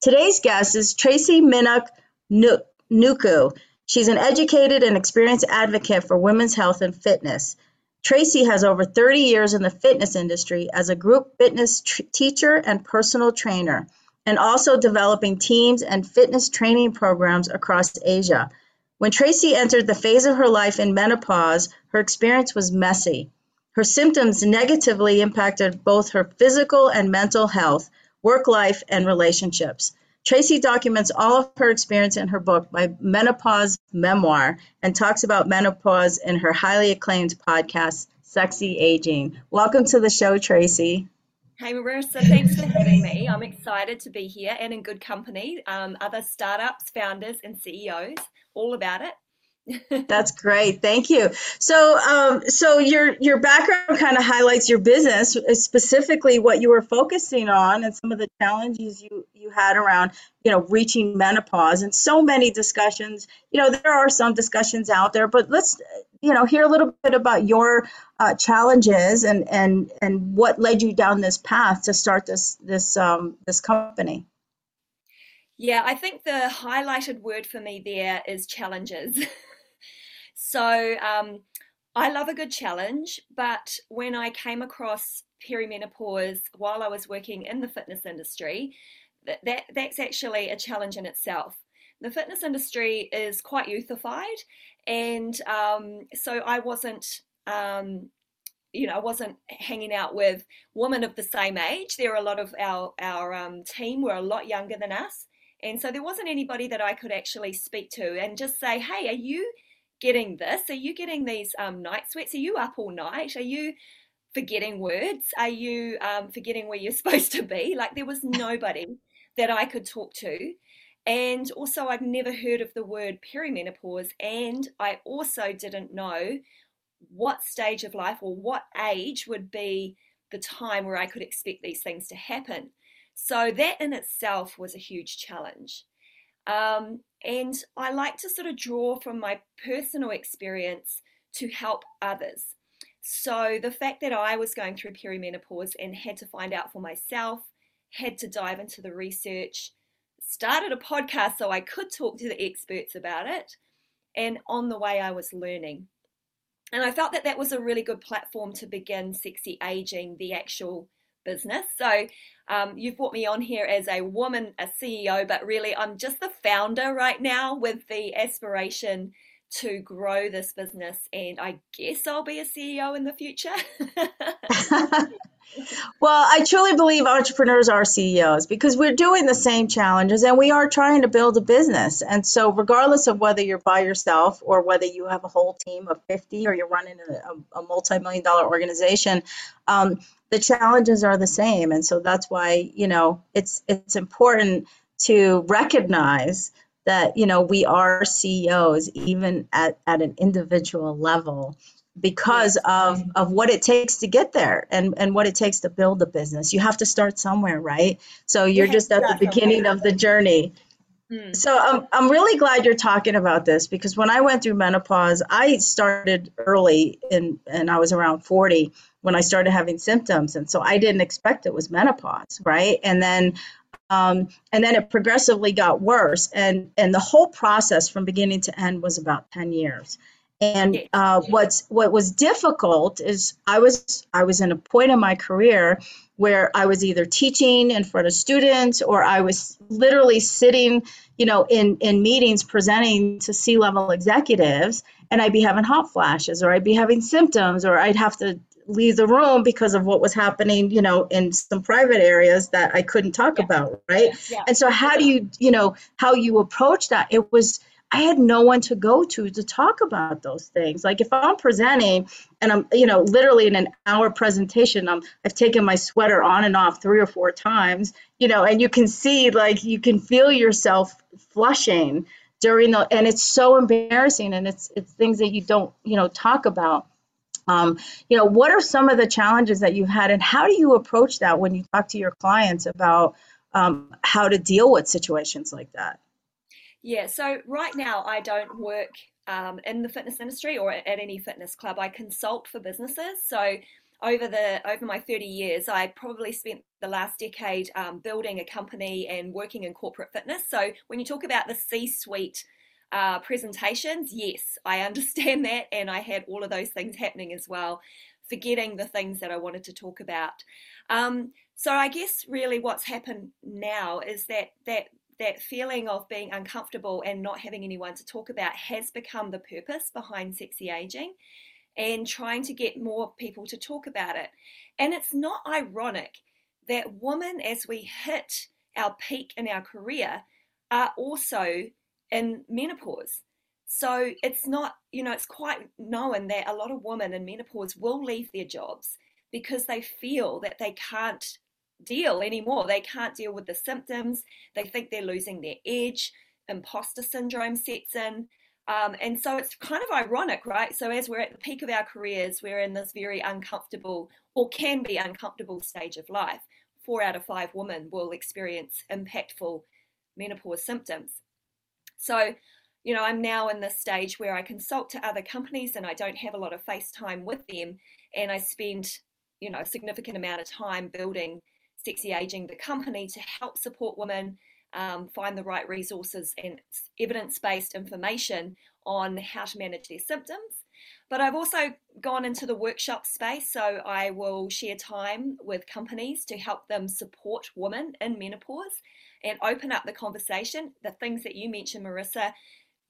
Today's guest is Tracy Minnock Nuku. She's an educated and experienced advocate for women's health and fitness. Tracy has over 30 years in the fitness industry as a group fitness tr- teacher and personal trainer, and also developing teams and fitness training programs across Asia. When Tracy entered the phase of her life in menopause, her experience was messy. Her symptoms negatively impacted both her physical and mental health, work life, and relationships. Tracy documents all of her experience in her book, My Menopause Memoir, and talks about menopause in her highly acclaimed podcast, Sexy Ageing. Welcome to the show, Tracy. Hey Marissa, thanks for having me. I'm excited to be here and in good company. Um, other startups, founders, and CEOs, all about it. That's great. Thank you. So, um, so your your background kind of highlights your business, uh, specifically what you were focusing on, and some of the challenges you you had around, you know, reaching menopause, and so many discussions. You know, there are some discussions out there, but let's, you know, hear a little bit about your uh, challenges and and and what led you down this path to start this this um, this company. Yeah, I think the highlighted word for me there is challenges. So um, I love a good challenge, but when I came across perimenopause while I was working in the fitness industry, that, that that's actually a challenge in itself. The fitness industry is quite youthified, and um, so I wasn't. Um, you know, I wasn't hanging out with women of the same age. There were a lot of our our um, team were a lot younger than us, and so there wasn't anybody that I could actually speak to and just say, "Hey, are you getting this? Are you getting these um, night sweats? Are you up all night? Are you forgetting words? Are you um, forgetting where you're supposed to be? Like there was nobody that I could talk to. And also, I'd never heard of the word perimenopause, and I also didn't know what stage of life or what age would be the time where I could expect these things to happen. So, that in itself was a huge challenge. Um, and I like to sort of draw from my personal experience to help others. So the fact that I was going through perimenopause and had to find out for myself, had to dive into the research, started a podcast so I could talk to the experts about it, and on the way I was learning. And I felt that that was a really good platform to begin Sexy Ageing, the actual business. So um, you've brought me on here as a woman, a CEO, but really I'm just the founder right now with the aspiration to grow this business. And I guess I'll be a CEO in the future. well, I truly believe entrepreneurs are CEOs because we're doing the same challenges and we are trying to build a business. And so, regardless of whether you're by yourself or whether you have a whole team of 50 or you're running a, a multi million dollar organization, um, the challenges are the same. And so that's why you know it's it's important to recognize that you know we are CEOs even at, at an individual level because of of what it takes to get there and and what it takes to build a business. You have to start somewhere right? So you're just at the beginning of the journey Hmm. So I'm, I'm really glad you're talking about this because when I went through menopause, I started early in, and I was around 40 when I started having symptoms. And so I didn't expect it was menopause, right? And then um, and then it progressively got worse and and the whole process from beginning to end was about 10 years and uh, what's what was difficult is I was I was in a point in my career where I was either teaching in front of students or I was literally sitting, you know, in in meetings presenting to C-level executives, and I'd be having hot flashes or I'd be having symptoms or I'd have to leave the room because of what was happening, you know, in some private areas that I couldn't talk yeah. about, right? Yeah. And so how do you, you know, how you approach that? It was I had no one to go to to talk about those things. Like if I'm presenting and I'm, you know, literally in an hour presentation, I'm, I've taken my sweater on and off three or four times, you know, and you can see like you can feel yourself flushing during the, and it's so embarrassing, and it's it's things that you don't you know talk about. Um, you know, what are some of the challenges that you've had, and how do you approach that when you talk to your clients about um, how to deal with situations like that? Yeah, so right now I don't work um, in the fitness industry or at any fitness club. I consult for businesses. So over the over my 30 years, I probably spent the last decade um, building a company and working in corporate fitness. So when you talk about the C-suite uh, presentations, yes, I understand that, and I had all of those things happening as well, forgetting the things that I wanted to talk about. Um, so I guess really what's happened now is that that that feeling of being uncomfortable and not having anyone to talk about has become the purpose behind sexy ageing and trying to get more people to talk about it. And it's not ironic that women, as we hit our peak in our career, are also in menopause. So it's not, you know, it's quite known that a lot of women in menopause will leave their jobs because they feel that they can't deal anymore. They can't deal with the symptoms. They think they're losing their edge. Imposter syndrome sets in. Um, and so it's kind of ironic, right? So as we're at the peak of our careers, we're in this very uncomfortable or can be uncomfortable stage of life. Four out of five women will experience impactful menopause symptoms. So, you know, I'm now in this stage where I consult to other companies and I don't have a lot of face time with them. And I spend, you know, a significant amount of time building Sexy Ageing, the company, to help support women um, find the right resources and evidence based information on how to manage their symptoms. But I've also gone into the workshop space, so I will share time with companies to help them support women in menopause and open up the conversation. The things that you mentioned, Marissa,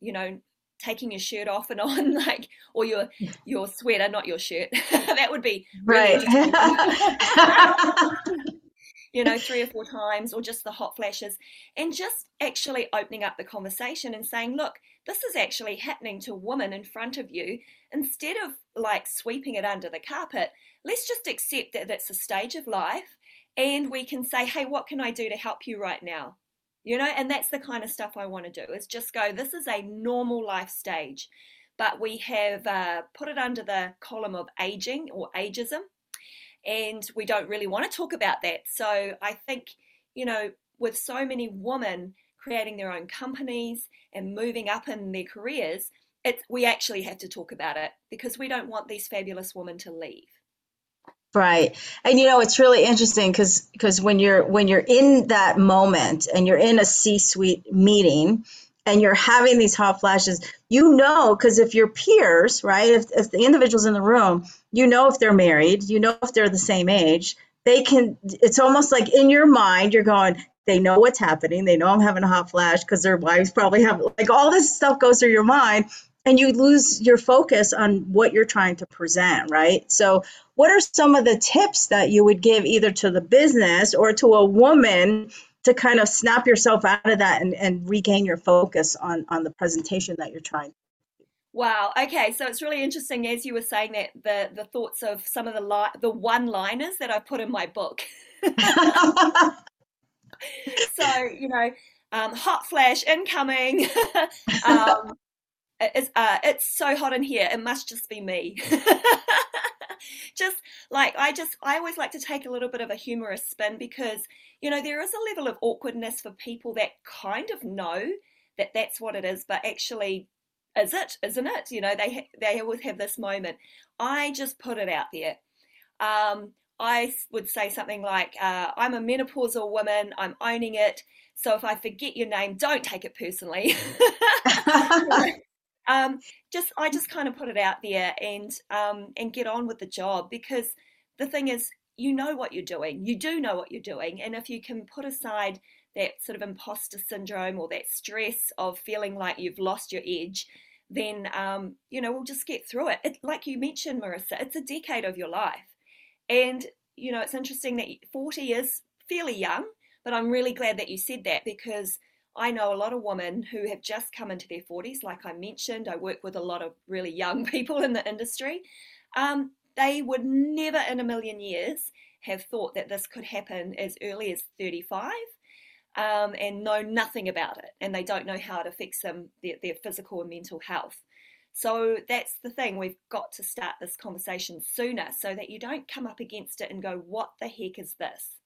you know, taking your shirt off and on, like, or your your sweater, not your shirt. that would be really right. you know, three or four times, or just the hot flashes, and just actually opening up the conversation and saying, look, this is actually happening to a woman in front of you. Instead of like sweeping it under the carpet, let's just accept that that's a stage of life and we can say, hey, what can I do to help you right now? You know, and that's the kind of stuff I want to do is just go, this is a normal life stage, but we have uh, put it under the column of aging or ageism and we don't really want to talk about that. So I think, you know, with so many women creating their own companies and moving up in their careers, it's, we actually have to talk about it because we don't want these fabulous women to leave. Right. And you know, it's really interesting because because when you're when you're in that moment and you're in a C-suite meeting and you're having these hot flashes, you know, because if your peers, right, if, if the individuals in the room, you know if they're married, you know if they're the same age, they can, it's almost like in your mind, you're going, they know what's happening. They know I'm having a hot flash because their wives probably have, like all this stuff goes through your mind and you lose your focus on what you're trying to present, right? So, what are some of the tips that you would give either to the business or to a woman to kind of snap yourself out of that and, and regain your focus on on the presentation that you're trying Wow. Okay. So it's really interesting as you were saying that the the thoughts of some of the li- the one liners that I put in my book. so you know, um, hot flash incoming. um, it's uh, it's so hot in here. It must just be me. just like I just I always like to take a little bit of a humorous spin because you know there is a level of awkwardness for people that kind of know that that's what it is, but actually is it, isn't it? You know they they always have this moment. I just put it out there. Um, I would say something like, uh, "I'm a menopausal woman. I'm owning it. So if I forget your name, don't take it personally." um, just I just kind of put it out there and um, and get on with the job because the thing is, you know what you're doing. You do know what you're doing, and if you can put aside that sort of imposter syndrome or that stress of feeling like you've lost your edge, then um, you know we'll just get through it. it. Like you mentioned, Marissa, it's a decade of your life, and you know it's interesting that 40 is fairly young, but I'm really glad that you said that because I know a lot of women who have just come into their 40s, like I mentioned. I work with a lot of really young people in the industry. Um, they would never in a million years have thought that this could happen as early as 35 um, and know nothing about it, and they don't know how it affects them, their, their physical and mental health. So that's the thing, we've got to start this conversation sooner so that you don't come up against it and go, What the heck is this?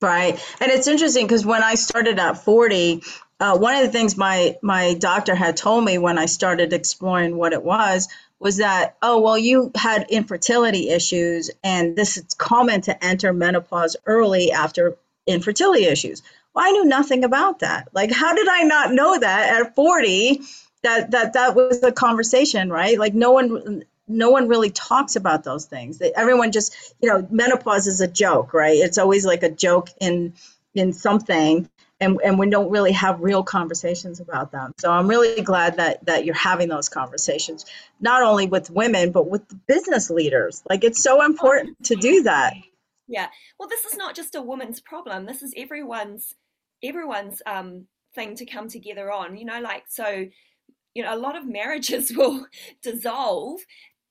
Right. And it's interesting because when I started at 40, uh, one of the things my, my doctor had told me when I started exploring what it was was that, oh, well, you had infertility issues, and this is common to enter menopause early after infertility issues. Well, I knew nothing about that. Like, how did I not know that at 40? That that that was a conversation, right? Like, no one no one really talks about those things. Everyone just, you know, menopause is a joke, right? It's always like a joke in in something, and and we don't really have real conversations about them. So I'm really glad that that you're having those conversations, not only with women but with business leaders. Like it's so important to do that. Yeah. Well, this is not just a woman's problem. This is everyone's everyone's um, thing to come together on. You know, like so you know, a lot of marriages will dissolve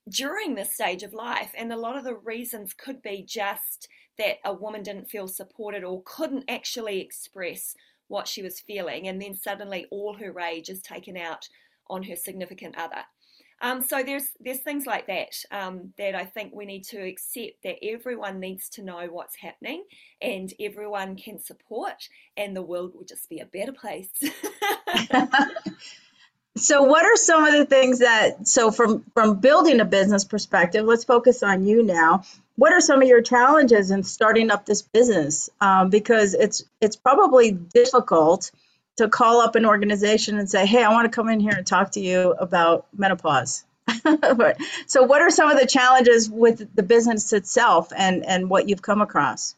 during this stage of life. And a lot of the reasons could be just that a woman didn't feel supported or couldn't actually express what she was feeling. And then suddenly all her rage is taken out on her significant other. Um, so there's there's things like that um, that I think we need to accept that everyone needs to know what's happening and everyone can support, and the world will just be a better place. So what are some of the things that so from from building a business perspective, let's focus on you now. What are some of your challenges in starting up this business? Um, because it's it's probably difficult to call up an organization and say, "Hey, I want to come in here and talk to you about menopause." so, what are some of the challenges with the business itself, and and what you've come across?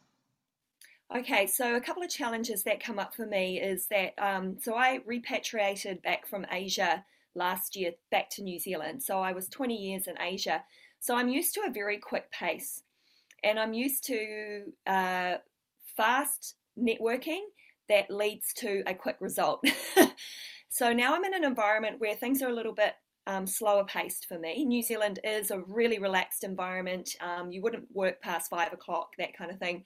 Okay, so a couple of challenges that come up for me is that um, so I repatriated back from Asia last year back to New Zealand. So I was 20 years in Asia. So I'm used to a very quick pace and I'm used to uh, fast networking that leads to a quick result. so now I'm in an environment where things are a little bit um, slower paced for me. New Zealand is a really relaxed environment. Um, you wouldn't work past five o'clock, that kind of thing.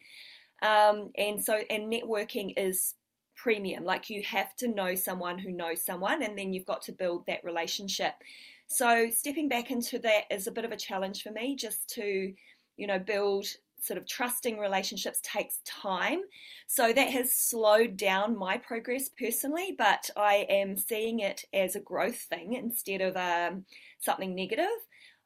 Um, and so, and networking is premium. Like you have to know someone who knows someone, and then you've got to build that relationship. So, stepping back into that is a bit of a challenge for me just to, you know, build sort of trusting relationships takes time. So that has slowed down my progress personally, but I am seeing it as a growth thing instead of um, something negative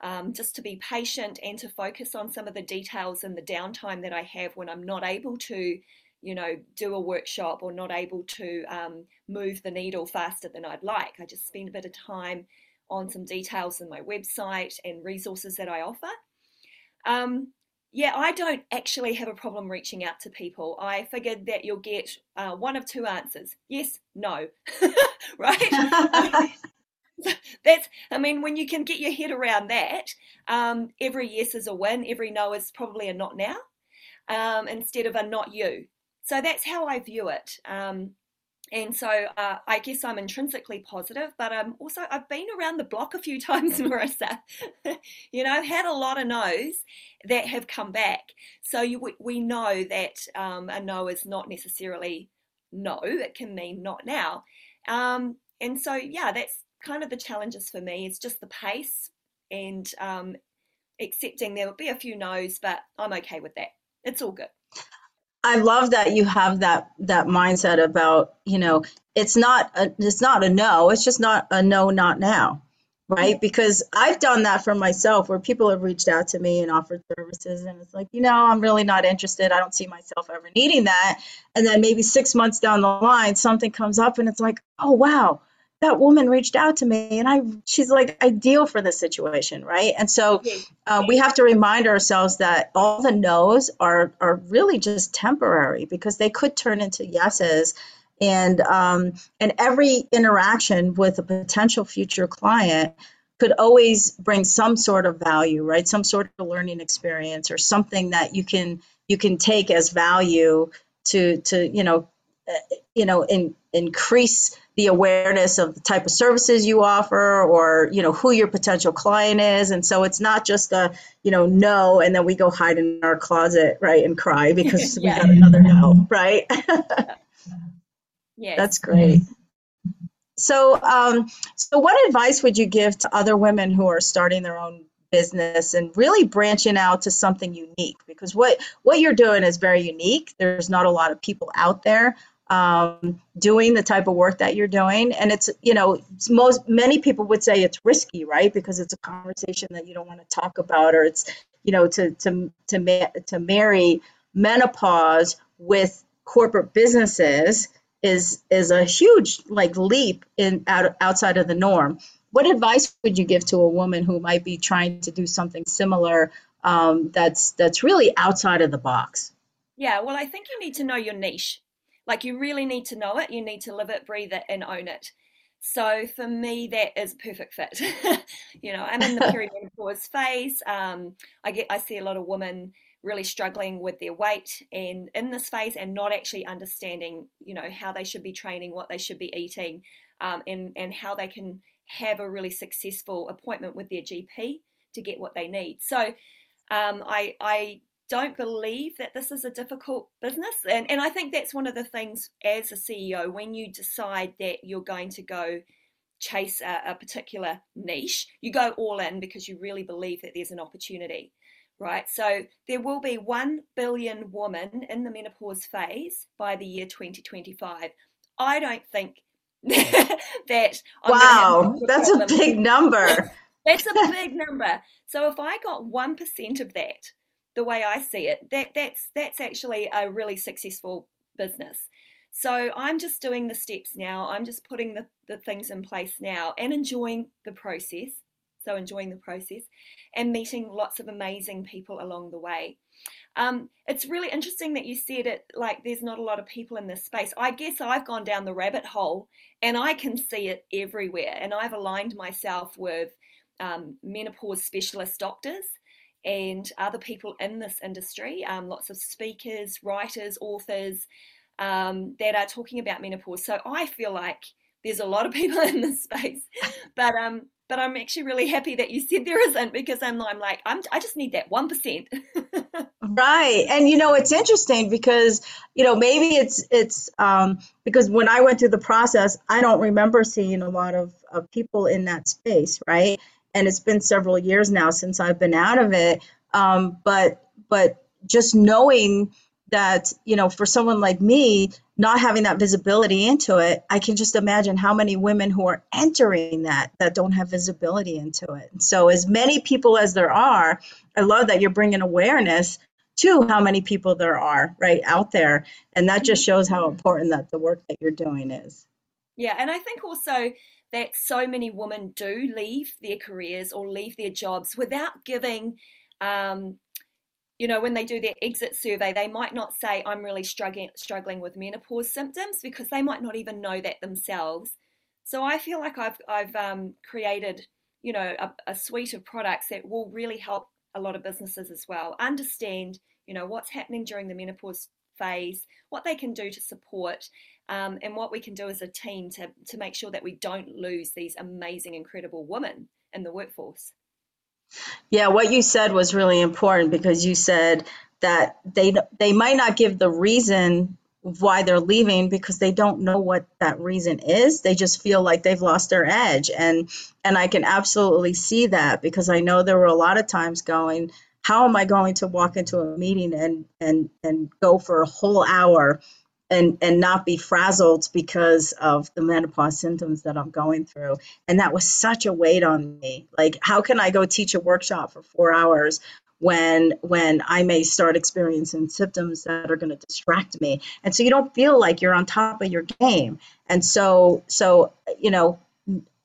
um, just to be patient and to focus on some of the details and the downtime that I have when I'm not able to, you know, do a workshop or not able to um, move the needle faster than I'd like. I just spend a bit of time on some details in my website and resources that I offer. Um, yeah, I don't actually have a problem reaching out to people. I figured that you'll get uh, one of two answers yes, no, right? that's i mean when you can get your head around that um, every yes is a win every no is probably a not now um, instead of a not you. So that's how i view it um, and so uh, i guess i'm intrinsically positive but um, also i've been around the block a few times marissa. You know i've had a lot of no's that have come back. So you, we know that um, a no is not necessarily no it can mean not now. Um, and so yeah that's kind of the challenges for me is just the pace and um, accepting there will be a few no's, but I'm okay with that. It's all good. I love that you have that that mindset about you know it's not a, it's not a no it's just not a no not now right because I've done that for myself where people have reached out to me and offered services and it's like you know I'm really not interested I don't see myself ever needing that and then maybe 6 months down the line something comes up and it's like oh wow that woman reached out to me and i she's like ideal for this situation right? And so uh, we have to remind ourselves that all the no's are are really just temporary because they could turn into yeses. And um, and every interaction with a potential future client could always bring some sort of value right? Some sort of learning experience or something that you can you can take as value to to you know you know in, increase the awareness of the type of services you offer or you know who your potential client is. And so it's not just a you know no and then we go hide in our closet right and cry because yeah. we got another no right? Yeah that's great. So um, so what advice would you give to other women who are starting their own business and really branching out to something unique? Because what what you're doing is very unique. There's not a lot of people out there um, doing the type of work that you're doing. And it's you know most many people would say it's risky right? Because it's a conversation that you don't want to talk about or it's you know to to to, ma- to marry menopause with corporate businesses is is a huge like leap in out, outside of the norm. What advice would you give to a woman who might be trying to do something similar um, that's that's really outside of the box? Yeah well i think you need to know your niche like you really need to know it. You need to live it, breathe it, and own it. So for me, that is perfect fit. you know, I'm in the perimenopause phase. Um, I get, I see a lot of women really struggling with their weight and in this phase and not actually understanding, you know, how they should be training, what they should be eating, um, and and how they can have a really successful appointment with their GP to get what they need. So um, I I don't believe that this is a difficult business. And, and I think that's one of the things as a CEO, when you decide that you're going to go chase a, a particular niche, you go all in because you really believe that there's an opportunity, right? So there will be 1 billion women in the menopause phase by the year 2025. I don't think that. I'm wow, that's a big number. that's a big number. So if I got 1% of that, the way I see it, that that's that's actually a really successful business. So I'm just doing the steps now. I'm just putting the, the things in place now and enjoying the process. So enjoying the process and meeting lots of amazing people along the way. Um, it's really interesting that you said it like there's not a lot of people in this space. I guess I've gone down the rabbit hole and I can see it everywhere. And I've aligned myself with um, menopause specialist doctors and other people in this industry, um, lots of speakers, writers, authors um, that are talking about menopause. So I feel like there's a lot of people in this space, but um, but I'm actually really happy that you said there isn't because I'm I'm like I'm I just need that one percent. right, and you know it's interesting because you know maybe it's it's um, because when I went through the process, I don't remember seeing a lot of, of people in that space, right? And it's been several years now since I've been out of it. Um, but but just knowing that you know for someone like me not having that visibility into it i can just imagine how many women who are entering that that don't have visibility into it. So as many people as there are i love that you're bringing awareness to how many people there are right out there. And that just shows how important that the work that you're doing is. Yeah and i think also that so many women do leave their careers or leave their jobs without giving um, you know when they do their exit survey they might not say i'm really struggling struggling with menopause symptoms because they might not even know that themselves. So i feel like i've i've um, created you know a, a suite of products that will really help a lot of businesses as well understand you know what's happening during the menopause phase what they can do to support um, and what we can do as a team to, to make sure that we don't lose these amazing, incredible women in the workforce. Yeah, what you said was really important because you said that they they might not give the reason why they're leaving because they don't know what that reason is. They just feel like they've lost their edge and and I can absolutely see that because I know there were a lot of times going how am I going to walk into a meeting and and and go for a whole hour and and not be frazzled because of the menopause symptoms that I'm going through. And that was such a weight on me. Like how can I go teach a workshop for 4 hours when when I may start experiencing symptoms that are going to distract me. And so you don't feel like you're on top of your game. And so so you know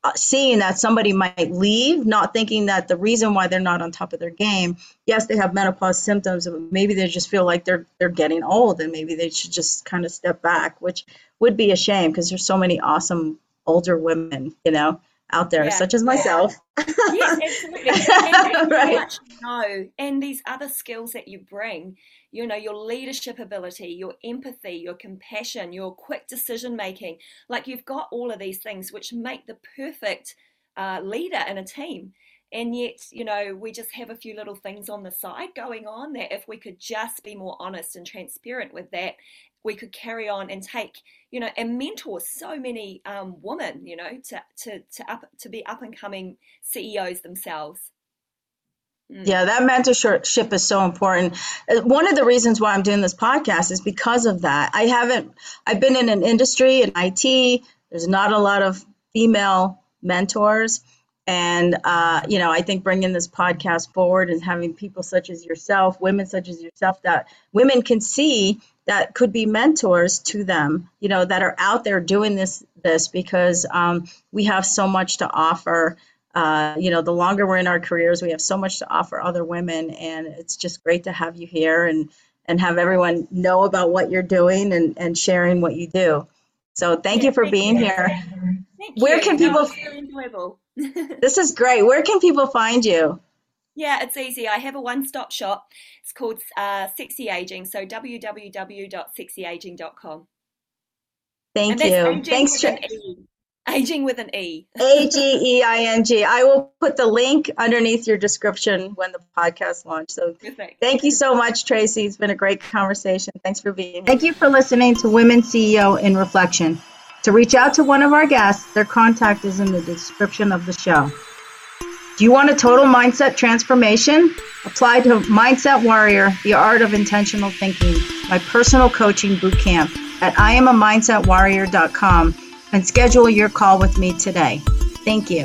Uh, seeing that somebody might leave, not thinking that the reason why they're not on top of their game, yes, they have menopause symptoms, but maybe they just feel like they're they're getting old and maybe they should just kind of step back, which would be a shame because there's so many awesome older women, you know, out there, yeah. such as myself. yes, absolutely. And, and, right. Know, and these other skills that you bring, you know, your leadership ability, your empathy, your compassion, your quick decision making. Like you've got all of these things which make the perfect uh, leader in a team. And yet, you know, we just have a few little things on the side going on that if we could just be more honest and transparent with that, we could carry on and take, you know, and mentor so many um, women, you know, to, to, to, up, to be up and coming CEOs themselves. Mm. Yeah, that mentorship is so important. Uh, one of the reasons why I'm doing this podcast is because of that. I haven't, I've been in an industry in IT, there's not a lot of female mentors. And, uh, you know, I think bringing this podcast forward and having people such as yourself, women such as yourself, that women can see that could be mentors to them, you know, that are out there doing this, this because um, we have so much to offer uh, you know, the longer we're in our careers, we have so much to offer other women, and it's just great to have you here and and have everyone know about what you're doing and and sharing what you do. So thank yeah, you for thank being you. here. Thank Where you. can people? enjoyable. this is great. Where can people find you? Yeah, it's easy. I have a one-stop shop. It's called uh, Sexy Ageing. So www.sexyageing.com. Thank you. Thanks, Ageing with an E. A G E I N G. I will put the link underneath your description when the podcast launches. So Perfect. thank you so much, Tracy. It's been a great conversation. Thanks for being here. Thank you for listening to Women CEO in Reflection. To reach out to one of our guests, their contact is in the description of the show. Do you want a total mindset transformation? Apply to Mindset Warrior, the art of intentional thinking, my personal coaching boot camp at IamAMindsetWarrior.com and schedule your call with me today. Thank you.